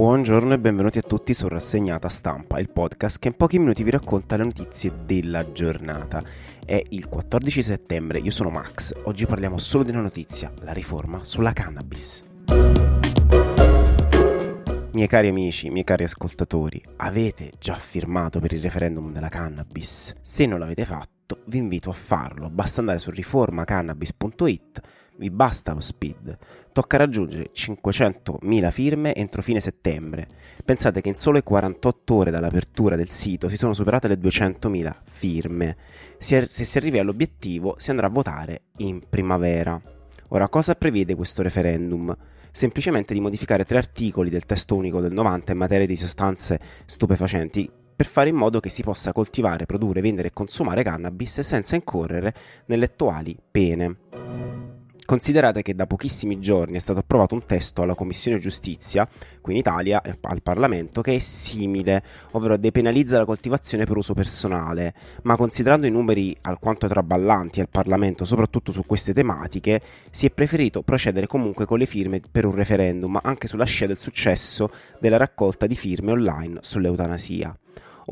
Buongiorno e benvenuti a tutti su Rassegnata Stampa, il podcast che in pochi minuti vi racconta le notizie della giornata. È il 14 settembre, io sono Max, oggi parliamo solo di una notizia, la riforma sulla cannabis. Miei cari amici, miei cari ascoltatori, avete già firmato per il referendum della cannabis? Se non l'avete fatto, vi invito a farlo, basta andare su riformacannabis.it vi basta lo speed. Tocca raggiungere 500.000 firme entro fine settembre. Pensate che in sole 48 ore dall'apertura del sito si sono superate le 200.000 firme. Se si arrivi all'obiettivo si andrà a votare in primavera. Ora, cosa prevede questo referendum? Semplicemente di modificare tre articoli del testo unico del 90 in materia di sostanze stupefacenti per fare in modo che si possa coltivare, produrre, vendere e consumare cannabis senza incorrere nelle attuali pene. Considerate che da pochissimi giorni è stato approvato un testo alla Commissione Giustizia, qui in Italia, al Parlamento, che è simile, ovvero depenalizza la coltivazione per uso personale, ma considerando i numeri alquanto traballanti al Parlamento, soprattutto su queste tematiche, si è preferito procedere comunque con le firme per un referendum, anche sulla scia del successo della raccolta di firme online sull'eutanasia.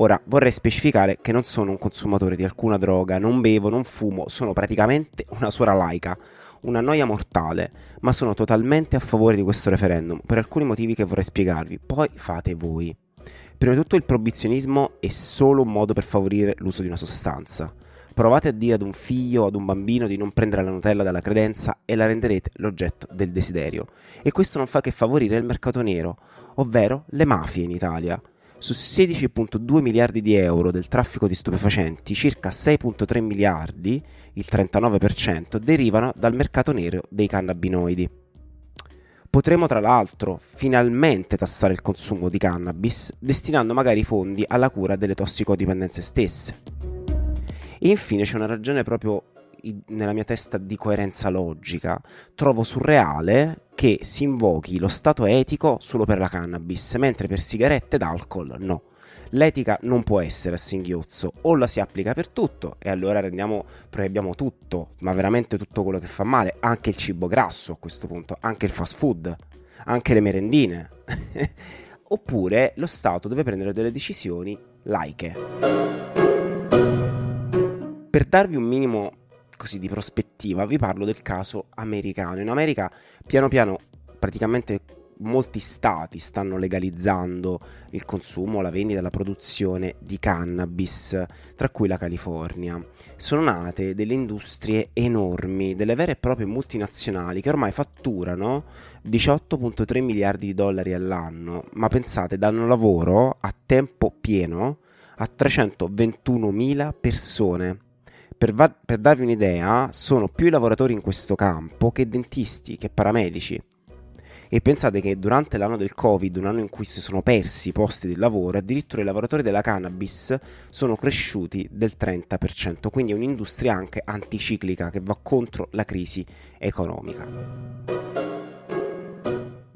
Ora vorrei specificare che non sono un consumatore di alcuna droga, non bevo, non fumo, sono praticamente una suora laica una noia mortale, ma sono totalmente a favore di questo referendum per alcuni motivi che vorrei spiegarvi, poi fate voi. Prima di tutto il proibizionismo è solo un modo per favorire l'uso di una sostanza. Provate a dire ad un figlio o ad un bambino di non prendere la Nutella dalla credenza e la renderete l'oggetto del desiderio. E questo non fa che favorire il mercato nero, ovvero le mafie in Italia. Su 16.2 miliardi di euro del traffico di stupefacenti, circa 6.3 miliardi, il 39%, derivano dal mercato nero dei cannabinoidi. Potremo tra l'altro finalmente tassare il consumo di cannabis, destinando magari i fondi alla cura delle tossicodipendenze stesse. E infine c'è una ragione proprio nella mia testa di coerenza logica. Trovo surreale che si invochi lo stato etico solo per la cannabis, mentre per sigarette ed alcol no. L'etica non può essere a singhiozzo, o la si applica per tutto e allora rendiamo, proibiamo tutto, ma veramente tutto quello che fa male, anche il cibo grasso a questo punto, anche il fast food, anche le merendine. Oppure lo Stato deve prendere delle decisioni laiche. Per darvi un minimo così di prospettiva, vi parlo del caso americano. In America piano piano praticamente molti stati stanno legalizzando il consumo, la vendita e la produzione di cannabis, tra cui la California. Sono nate delle industrie enormi, delle vere e proprie multinazionali che ormai fatturano 18.3 miliardi di dollari all'anno, ma pensate, danno lavoro a tempo pieno a 321.000 persone per, va- per darvi un'idea, sono più i lavoratori in questo campo che dentisti, che paramedici. E pensate che durante l'anno del Covid, un anno in cui si sono persi i posti di lavoro, addirittura i lavoratori della cannabis sono cresciuti del 30%, quindi è un'industria anche anticiclica che va contro la crisi economica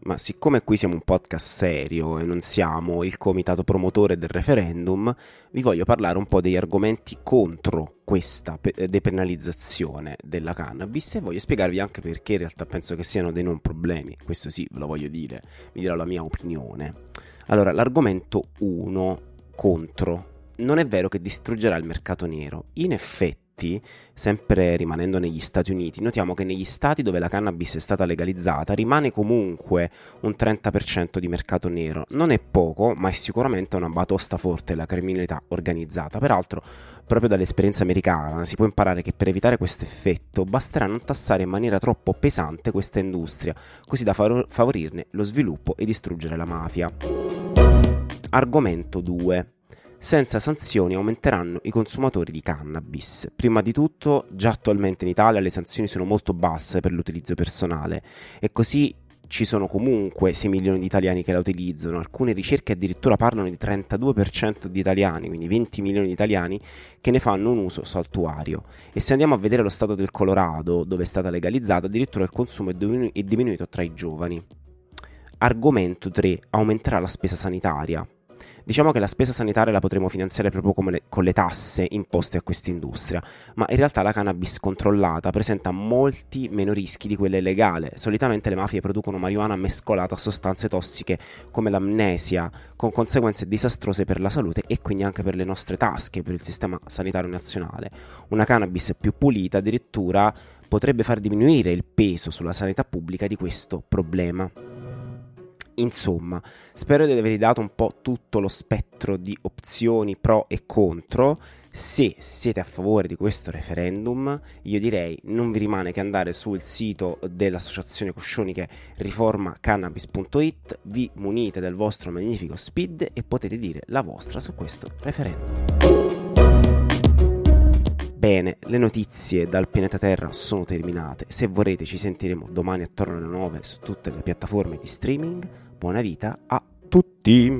ma siccome qui siamo un podcast serio e non siamo il comitato promotore del referendum, vi voglio parlare un po' degli argomenti contro questa pe- depenalizzazione della cannabis e voglio spiegarvi anche perché in realtà penso che siano dei non problemi, questo sì, ve lo voglio dire, vi dirò la mia opinione. Allora, l'argomento 1 contro. Non è vero che distruggerà il mercato nero. In effetti, effetti, sempre rimanendo negli Stati Uniti, notiamo che negli stati dove la cannabis è stata legalizzata rimane comunque un 30% di mercato nero. Non è poco, ma è sicuramente una batosta forte la criminalità organizzata. Peraltro, proprio dall'esperienza americana si può imparare che per evitare questo effetto basterà non tassare in maniera troppo pesante questa industria, così da favorirne lo sviluppo e distruggere la mafia. Argomento 2 senza sanzioni aumenteranno i consumatori di cannabis. Prima di tutto, già attualmente in Italia le sanzioni sono molto basse per l'utilizzo personale e così ci sono comunque 6 milioni di italiani che la utilizzano, alcune ricerche addirittura parlano di 32% di italiani, quindi 20 milioni di italiani che ne fanno un uso saltuario. E se andiamo a vedere lo stato del Colorado, dove è stata legalizzata, addirittura il consumo è, diminu- è diminuito tra i giovani. Argomento 3. Aumenterà la spesa sanitaria. Diciamo che la spesa sanitaria la potremo finanziare proprio le, con le tasse imposte a questa industria, ma in realtà la cannabis controllata presenta molti meno rischi di quella illegale. Solitamente le mafie producono marijuana mescolata a sostanze tossiche come l'amnesia, con conseguenze disastrose per la salute e quindi anche per le nostre tasche, per il sistema sanitario nazionale. Una cannabis più pulita addirittura potrebbe far diminuire il peso sulla sanità pubblica di questo problema. Insomma, spero di avervi dato un po' tutto lo spettro di opzioni pro e contro. Se siete a favore di questo referendum, io direi non vi rimane che andare sul sito dell'associazione Coscioni che è riformacannabis.it, vi munite del vostro magnifico speed e potete dire la vostra su questo referendum. Bene, le notizie dal pianeta Terra sono terminate. Se vorrete ci sentiremo domani attorno alle 9 su tutte le piattaforme di streaming. Buona vita a tutti!